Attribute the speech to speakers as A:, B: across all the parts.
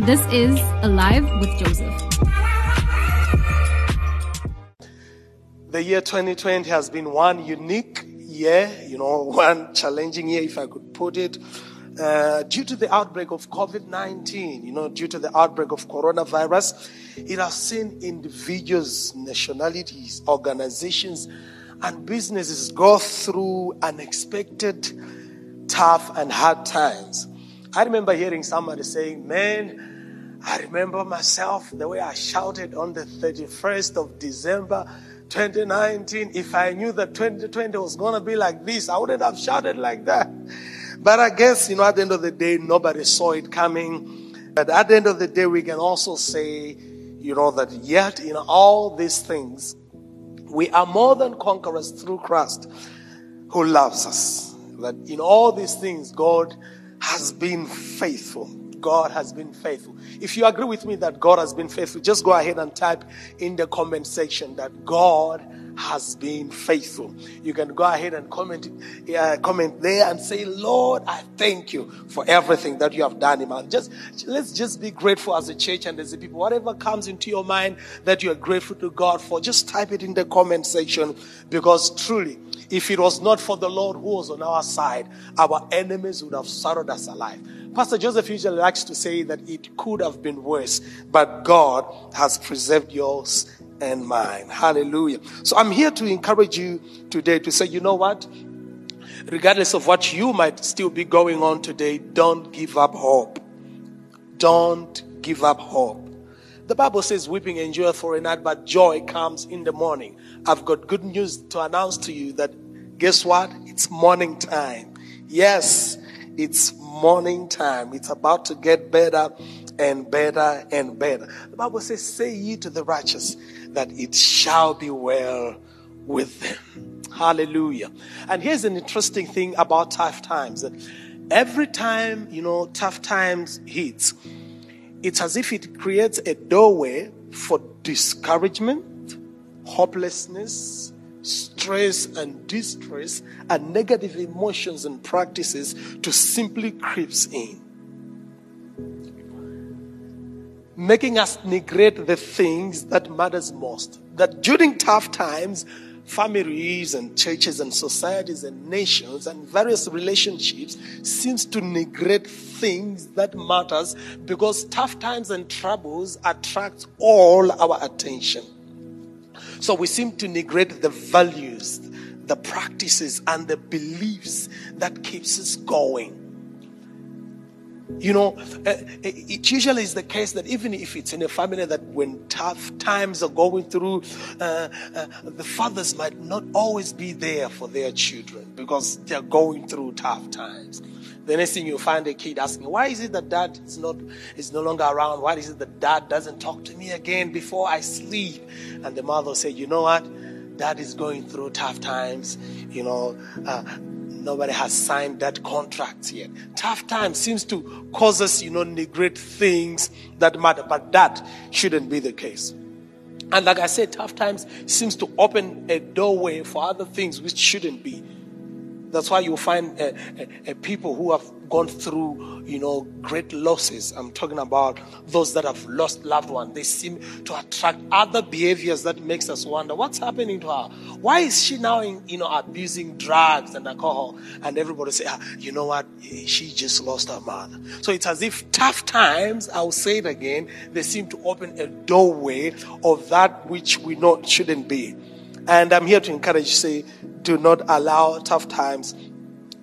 A: This is Alive with Joseph.
B: The year 2020 has been one unique year, you know, one challenging year, if I could put it. Uh, due to the outbreak of COVID 19, you know, due to the outbreak of coronavirus, it has seen individuals, nationalities, organizations, and businesses go through unexpected, tough, and hard times. I remember hearing somebody saying, Man, I remember myself the way I shouted on the 31st of December 2019. If I knew that 2020 was going to be like this, I wouldn't have shouted like that. But I guess, you know, at the end of the day, nobody saw it coming. But at the end of the day, we can also say, you know, that yet in all these things, we are more than conquerors through Christ who loves us. That in all these things, God has been faithful. God has been faithful. If you agree with me that God has been faithful, just go ahead and type in the comment section that God has been faithful. You can go ahead and comment, uh, comment there and say, Lord, I thank you for everything that you have done, Iman. Just let's just be grateful as a church and as a people. Whatever comes into your mind that you are grateful to God for, just type it in the comment section because truly, if it was not for the Lord who was on our side, our enemies would have swallowed us alive. Pastor Joseph usually likes to say that it could have been worse, but God has preserved yours and mine. Hallelujah. So I'm here to encourage you today to say, you know what? Regardless of what you might still be going on today, don't give up hope. Don't give up hope. The Bible says, weeping endureth for a night, but joy comes in the morning. I've got good news to announce to you that guess what? It's morning time. Yes, it's morning time. It's about to get better and better and better. The Bible says, Say ye to the righteous that it shall be well with them. Hallelujah. And here's an interesting thing about tough times that every time, you know, tough times hits, it's as if it creates a doorway for discouragement, hopelessness, stress and distress and negative emotions and practices to simply creeps in making us neglect the things that matters most that during tough times families and churches and societies and nations and various relationships seems to neglect things that matters because tough times and troubles attract all our attention so we seem to neglect the values, the practices, and the beliefs that keeps us going. You know, uh, it usually is the case that even if it's in a family that when tough times are going through, uh, uh, the fathers might not always be there for their children because they're going through tough times. The next thing you find a kid asking, why is it that dad is not is no longer around? Why is it that dad doesn't talk to me again before I sleep? And the mother said, you know what? Dad is going through tough times. You know, uh, nobody has signed that contract yet. Tough times seems to cause us, you know, neglect things that matter, but that shouldn't be the case. And like I said, tough times seems to open a doorway for other things which shouldn't be. That's why you find uh, uh, uh, people who have gone through, you know, great losses. I'm talking about those that have lost loved ones. They seem to attract other behaviors that makes us wonder what's happening to her. Why is she now, in, you know, abusing drugs and alcohol? And everybody say, ah, you know what? She just lost her mother. So it's as if tough times. I'll say it again. They seem to open a doorway of that which we know shouldn't be. And I'm here to encourage say, do not allow tough times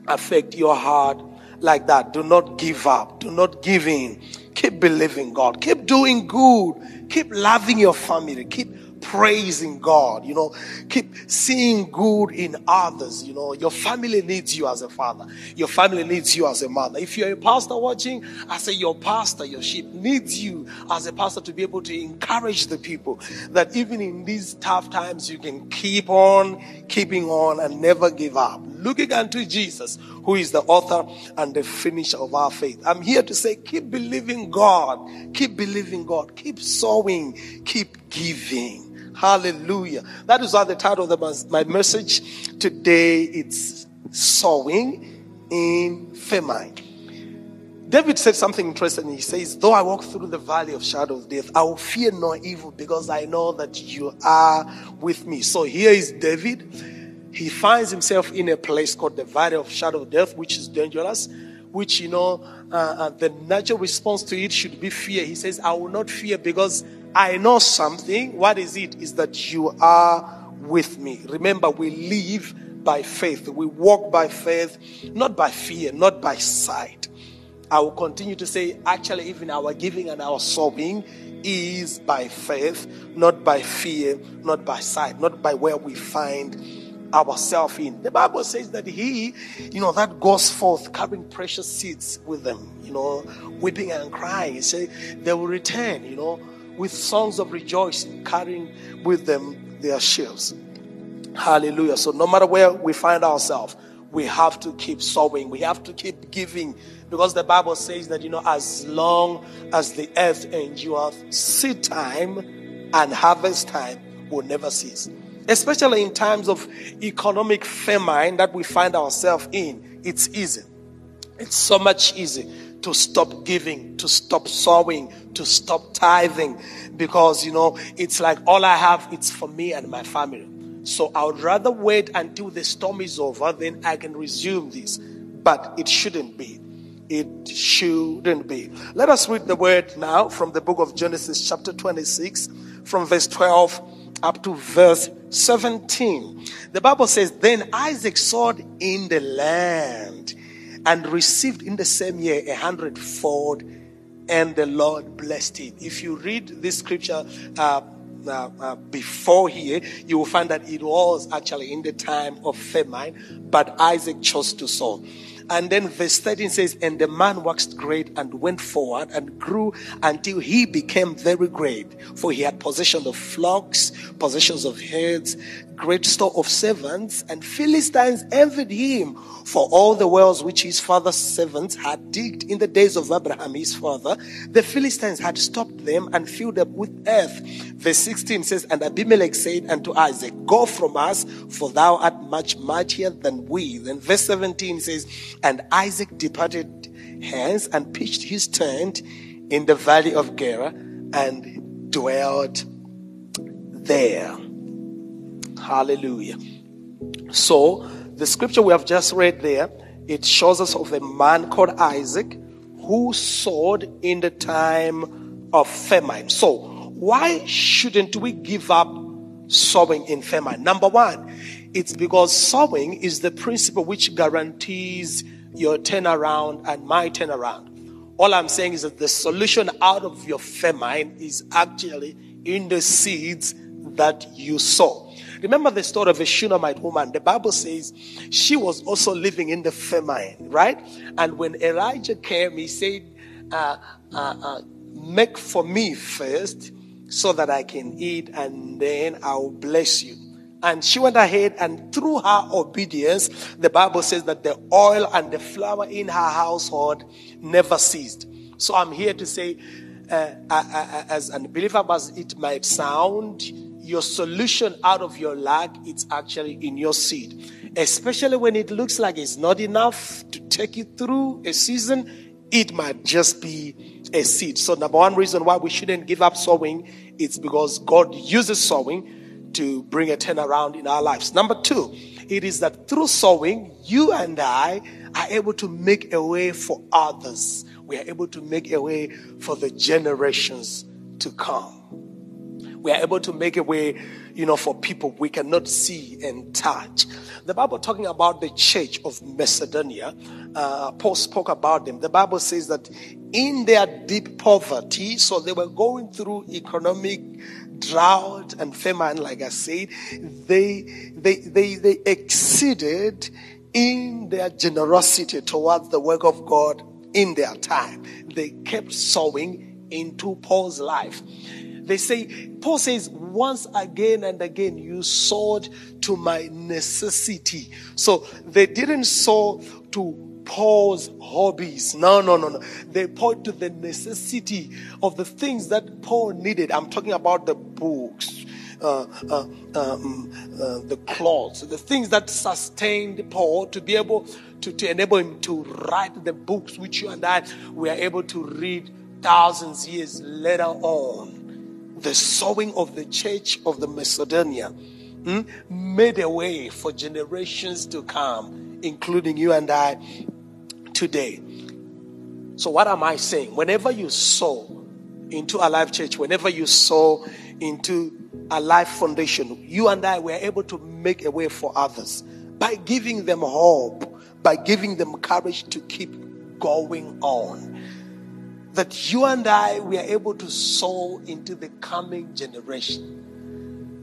B: affect your heart like that. Do not give up. Do not give in. Keep believing God. Keep doing good. Keep loving your family. Keep praising God, you know, keep seeing good in others, you know. Your family needs you as a father, your family needs you as a mother. If you're a pastor watching, I say your pastor, your sheep needs you as a pastor to be able to encourage the people that even in these tough times, you can keep on keeping on and never give up. Looking unto Jesus, who is the author and the finisher of our faith. I'm here to say, keep believing God, keep believing God, keep sowing, keep giving. Hallelujah. That is why the title of my message today it's sowing in famine. David said something interesting. He says, Though I walk through the valley of shadow of death, I will fear no evil because I know that you are with me. So here is David. He finds himself in a place called the valley of shadow of death, which is dangerous, which, you know, uh, uh, the natural response to it should be fear. He says, I will not fear because I know something. What is it? Is that you are with me. Remember, we live by faith. We walk by faith, not by fear, not by sight. I will continue to say, actually, even our giving and our sobbing is by faith, not by fear, not by sight, not by where we find ourselves in. The Bible says that he, you know, that goes forth carrying precious seeds with them, you know, weeping and crying. He say they will return, you know, with songs of rejoicing, carrying with them their shields. Hallelujah. So no matter where we find ourselves, we have to keep sowing. We have to keep giving because the Bible says that, you know, as long as the earth endures, seed time and harvest time will never cease. Especially in times of economic famine that we find ourselves in, it's easy. It's so much easy to stop giving, to stop sowing, to stop tithing because, you know, it's like all I have, it's for me and my family. So I would rather wait until the storm is over, then I can resume this. But it shouldn't be. It shouldn't be. Let us read the word now from the book of Genesis, chapter 26, from verse 12 up to verse 17. The Bible says, Then Isaac sowed in the land and received in the same year a hundredfold, and the Lord blessed him. If you read this scripture, uh, uh, uh, before here, you will find that it was actually in the time of famine, but Isaac chose to sow. And then verse 13 says, And the man waxed great and went forward and grew until he became very great. For he had possession of flocks, possessions of herds, great store of servants, and Philistines envied him for all the wells which his father's servants had digged in the days of Abraham his father. The Philistines had stopped them and filled them with earth. Verse 16 says, And Abimelech said unto Isaac, Go from us, for thou art much mightier than we. Then verse 17 says, And Isaac departed hence and pitched his tent in the valley of Gerar and dwelt there. Hallelujah. So, the scripture we have just read there, it shows us of a man called Isaac who sowed in the time of famine. So, why shouldn't we give up sowing in famine? Number one, it's because sowing is the principle which guarantees your turnaround and my turnaround. All I'm saying is that the solution out of your famine is actually in the seeds that you sow. Remember the story of a Shunammite woman. The Bible says she was also living in the famine, right? And when Elijah came, he said, uh, uh, uh, Make for me first so that I can eat, and then I'll bless you. And she went ahead, and through her obedience, the Bible says that the oil and the flour in her household never ceased. So I'm here to say, uh, uh, uh, as unbeliever as it might sound, your solution out of your lack it's actually in your seed especially when it looks like it's not enough to take you through a season it might just be a seed so number one reason why we shouldn't give up sowing is because god uses sowing to bring a turnaround in our lives. Number two it is that through sowing you and i are able to make a way for others. We are able to make a way for the generations to come. We are able to make a way, you know, for people we cannot see and touch. The Bible talking about the church of Macedonia, uh, Paul spoke about them. The Bible says that in their deep poverty, so they were going through economic drought and famine, like I said, they, they, they, they exceeded in their generosity towards the work of God in their time. They kept sowing into Paul's life. They say, Paul says, once again and again, you sowed to my necessity. So they didn't sow to Paul's hobbies. No, no, no, no. They point to the necessity of the things that Paul needed. I'm talking about the books, uh, uh, um, uh, the clothes, the things that sustained Paul to be able to, to enable him to write the books which you and I were able to read thousands years later on. The sowing of the church of the Macedonia hmm, made a way for generations to come, including you and I today. So, what am I saying? Whenever you sow into a life church, whenever you sow into a life foundation, you and I were able to make a way for others by giving them hope, by giving them courage to keep going on. That you and I we are able to sow into the coming generation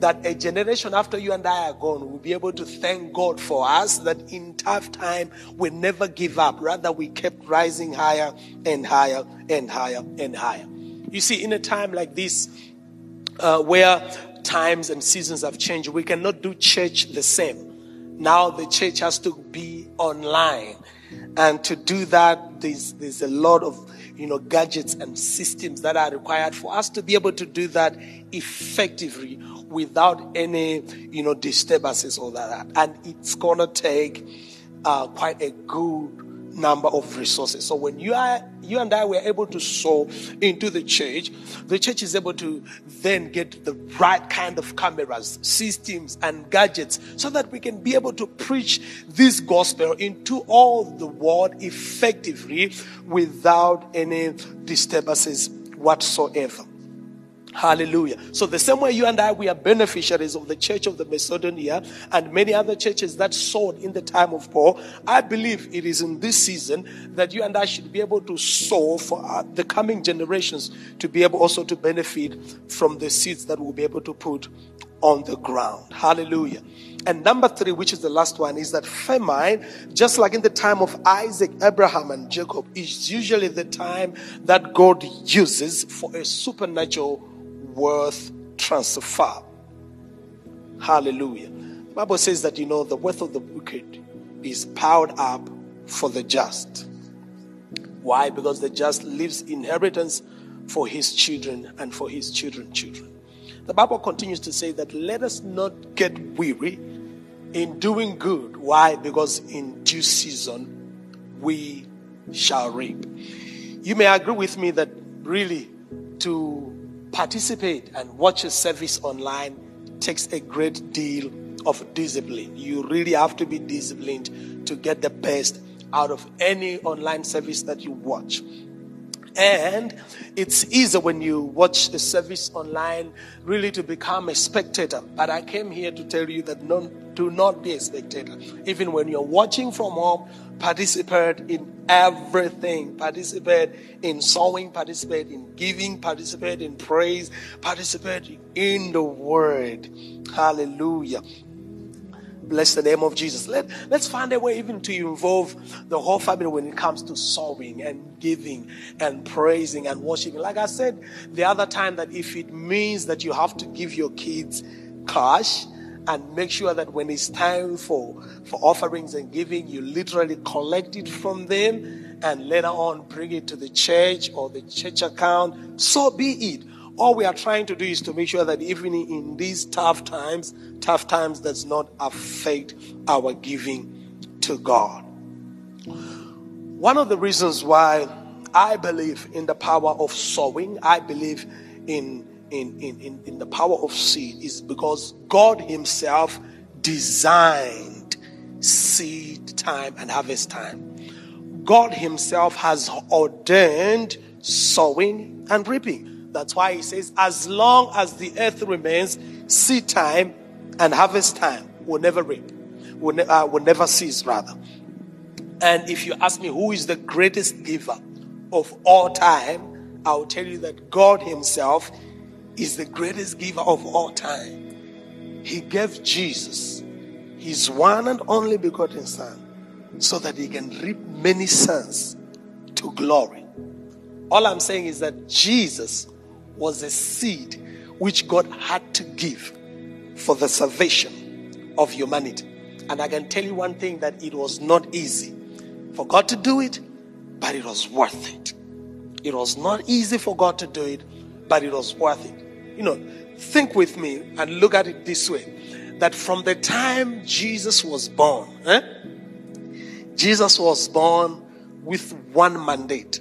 B: that a generation after you and I are gone will be able to thank God for us that in tough time we never give up. Rather, we kept rising higher and higher and higher and higher. You see, in a time like this, uh, where times and seasons have changed, we cannot do church the same. Now the church has to be online. And to do that, there's, there's a lot of you know, gadgets and systems that are required for us to be able to do that effectively without any, you know, disturbances or that. And it's going to take uh, quite a good number of resources. So when you are you and I were able to sow into the church, the church is able to then get the right kind of cameras, systems, and gadgets so that we can be able to preach this gospel into all the world effectively without any disturbances whatsoever. Hallelujah. So the same way you and I, we are beneficiaries of the church of the Macedonia and many other churches that sowed in the time of Paul. I believe it is in this season that you and I should be able to sow for uh, the coming generations to be able also to benefit from the seeds that we'll be able to put on the ground. Hallelujah. And number three, which is the last one, is that famine, just like in the time of Isaac, Abraham, and Jacob, is usually the time that God uses for a supernatural worth transfer. Hallelujah. The Bible says that, you know, the wealth of the wicked is piled up for the just. Why? Because the just leaves inheritance for his children and for his children's children. The Bible continues to say that let us not get weary in doing good. Why? Because in due season we shall reap. You may agree with me that really to participate and watch a service online takes a great deal of discipline. You really have to be disciplined to get the best out of any online service that you watch. And it's easy when you watch the service online really to become a spectator. But I came here to tell you that no, do not be a spectator. Even when you're watching from home, participate in everything. Participate in sowing, participate in giving, participate in praise, participate in the word. Hallelujah. Bless the name of Jesus. Let, let's find a way even to involve the whole family when it comes to sowing and giving and praising and worshiping. Like I said the other time, that if it means that you have to give your kids cash, and make sure that when it's time for, for offerings and giving, you literally collect it from them and later on bring it to the church or the church account. So be it. All we are trying to do is to make sure that even in these tough times, tough times does not affect our giving to God. One of the reasons why I believe in the power of sowing, I believe in in, in, in, in the power of seed is because God Himself designed seed time and harvest time. God Himself has ordained sowing and reaping. That's why He says, as long as the earth remains, seed time and harvest time will never reap, will, ne- uh, will never cease, rather. And if you ask me who is the greatest giver of all time, I will tell you that God Himself is the greatest giver of all time. He gave Jesus, his one and only begotten Son, so that he can reap many sons to glory. All I'm saying is that Jesus was a seed which God had to give for the salvation of humanity. And I can tell you one thing that it was not easy for God to do it, but it was worth it. It was not easy for God to do it, but it was worth it you know, think with me and look at it this way that from the time Jesus was born, eh, Jesus was born with one mandate,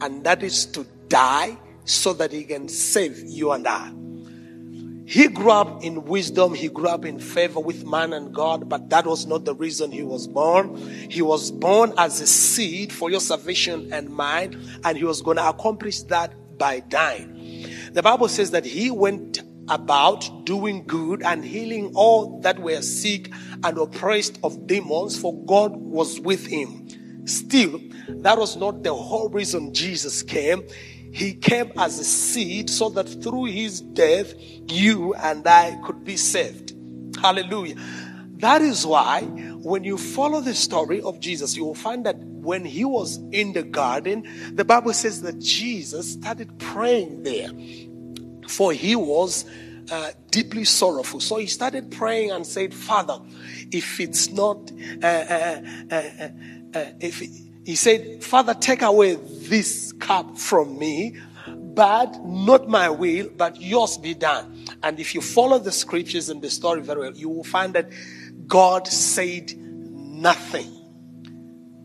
B: and that is to die so that he can save you and I. He grew up in wisdom, he grew up in favor with man and God, but that was not the reason he was born. He was born as a seed for your salvation and mine, and he was going to accomplish that by dying. The Bible says that he went about doing good and healing all that were sick and oppressed of demons, for God was with him. Still, that was not the whole reason Jesus came. He came as a seed so that through his death, you and I could be saved. Hallelujah. That is why when you follow the story of Jesus, you will find that when he was in the garden, the Bible says that Jesus started praying there for he was uh, deeply sorrowful. So he started praying and said, Father, if it's not, uh, uh, uh, uh, uh if he said, Father, take away this cup from me, but not my will, but yours be done. And if you follow the scriptures and the story very well, you will find that God said nothing.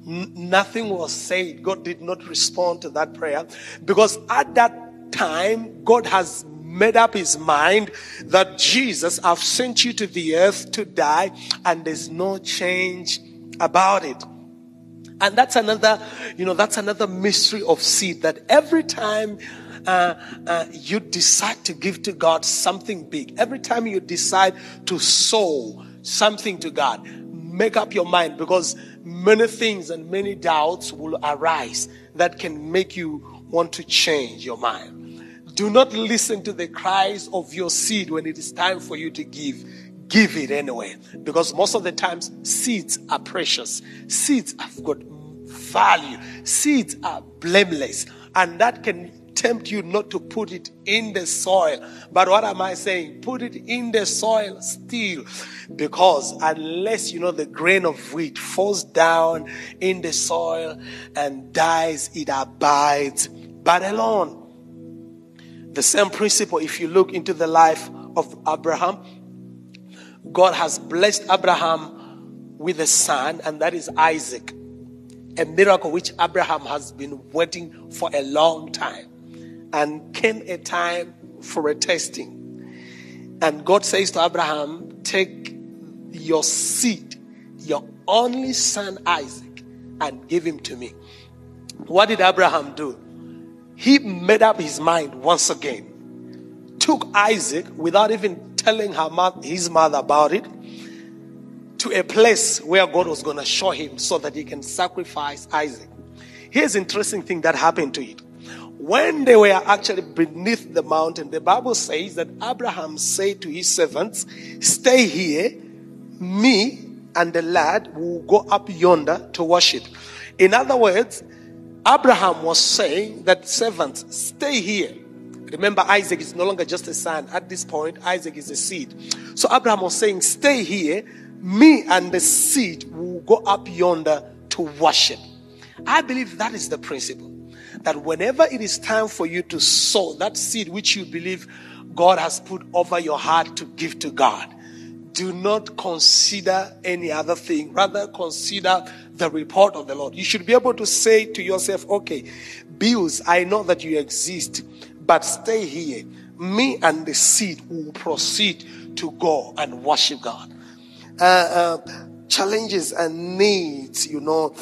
B: N- nothing was said. God did not respond to that prayer because at that time, God has made up his mind that Jesus, I've sent you to the earth to die, and there's no change about it. And that's another, you know, that's another mystery of seed that every time uh, uh, you decide to give to God something big, every time you decide to sow something to God, make up your mind because many things and many doubts will arise that can make you want to change your mind. Do not listen to the cries of your seed when it is time for you to give. Give it anyway. Because most of the times, seeds are precious. Seeds have got value. Seeds are blameless. And that can tempt you not to put it in the soil. But what am I saying? Put it in the soil still. Because unless you know the grain of wheat falls down in the soil and dies, it abides but alone. The same principle, if you look into the life of Abraham, God has blessed Abraham with a son, and that is Isaac. A miracle which Abraham has been waiting for a long time. And came a time for a testing. And God says to Abraham, Take your seed, your only son Isaac, and give him to me. What did Abraham do? he made up his mind once again. Took Isaac without even telling her his mother about it to a place where God was going to show him so that he can sacrifice Isaac. Here's interesting thing that happened to it. When they were actually beneath the mountain, the Bible says that Abraham said to his servants, Stay here, me and the lad will go up yonder to worship. In other words, Abraham was saying that servants, stay here. Remember, Isaac is no longer just a son. At this point, Isaac is a seed. So Abraham was saying, Stay here. Me and the seed will go up yonder to worship. I believe that is the principle. That whenever it is time for you to sow that seed which you believe God has put over your heart to give to God, do not consider any other thing. Rather, consider the report of the Lord. You should be able to say to yourself, okay, bills, I know that you exist, but stay here. Me and the seed will proceed to go and worship God. Uh, uh, challenges and needs, you know,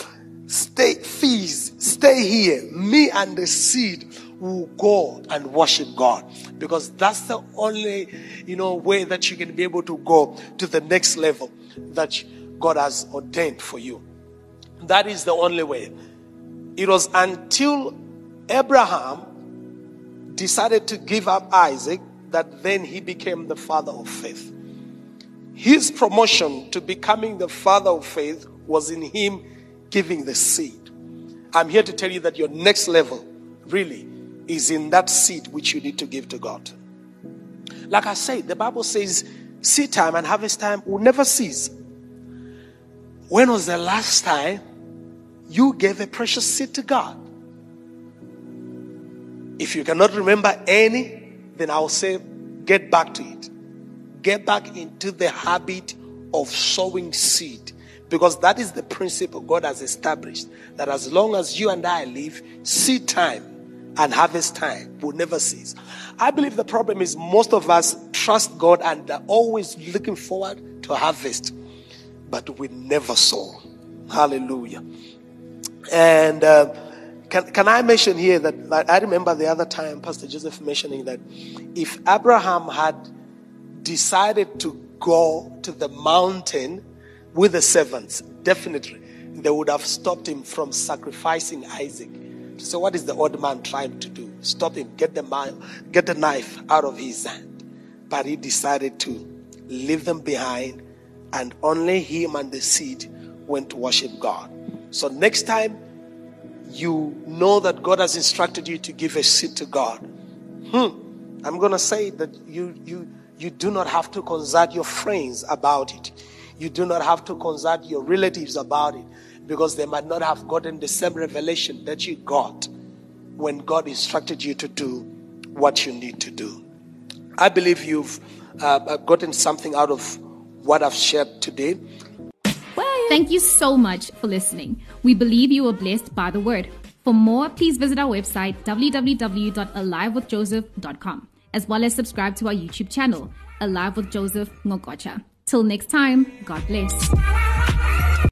B: stay, fees, stay here. Me and the seed will go and worship God because that's the only, you know, way that you can be able to go to the next level that God has ordained for you. That is the only way. It was until Abraham decided to give up Isaac that then he became the father of faith. His promotion to becoming the father of faith was in him giving the seed. I'm here to tell you that your next level really is in that seed which you need to give to God. Like I said, the Bible says seed time and harvest time will never cease. When was the last time you gave a precious seed to God? If you cannot remember any, then I'll say get back to it. Get back into the habit of sowing seed Because that is the principle God has established that as long as you and I live, seed time and harvest time will never cease. I believe the problem is most of us trust God and are always looking forward to harvest, but we never sow. Hallelujah. And uh, can, can I mention here that like, I remember the other time Pastor Joseph mentioning that if Abraham had decided to go to the mountain with the servants, definitely they would have stopped him from sacrificing Isaac. So, what is the old man trying to do? Stop him, get the, get the knife out of his hand. But he decided to leave them behind, and only him and the seed went to worship God. So, next time you know that God has instructed you to give a seed to God, hmm, I'm going to say that you, you, you do not have to consult your friends about it. You do not have to consult your relatives about it because they might not have gotten the same revelation that you got when God instructed you to do what you need to do. I believe you've uh, gotten something out of what I've shared today.
A: Thank you so much for listening. We believe you were blessed by the word. For more, please visit our website www.alivewithjoseph.com as well as subscribe to our YouTube channel, Alive with Joseph Ngokocha. Till next time, God bless.